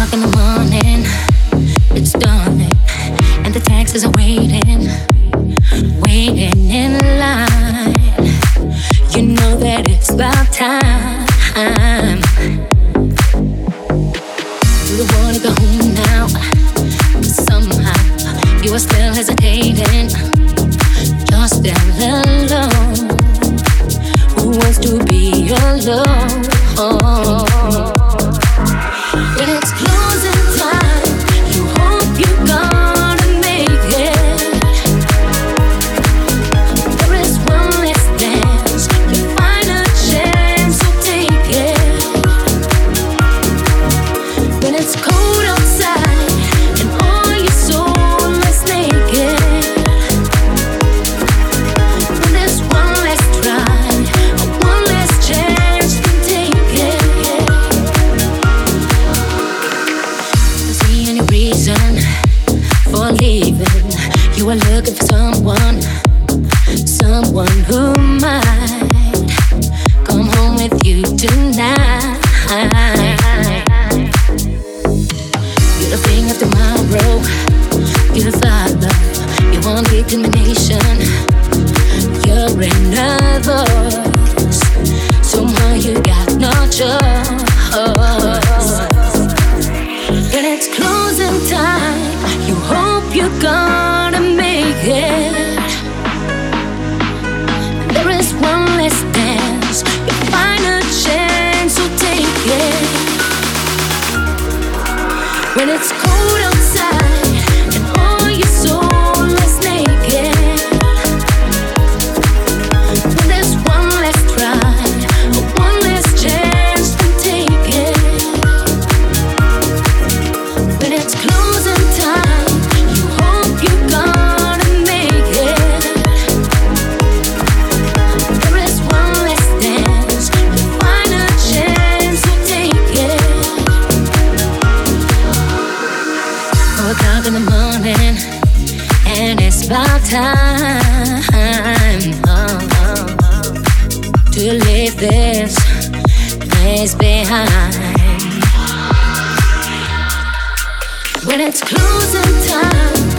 o'clock in the morning, it's done, and the taxes are waiting, waiting in line. You know that it's about time. reason for leaving. You are looking for someone, someone who might come home with you tonight. You're the thing of tomorrow. You're the father. You want determination. You're in another. Somehow you got no choice. Girl, it's close. when it's cold. about time oh, oh, oh, to leave this place behind. When it's closing time.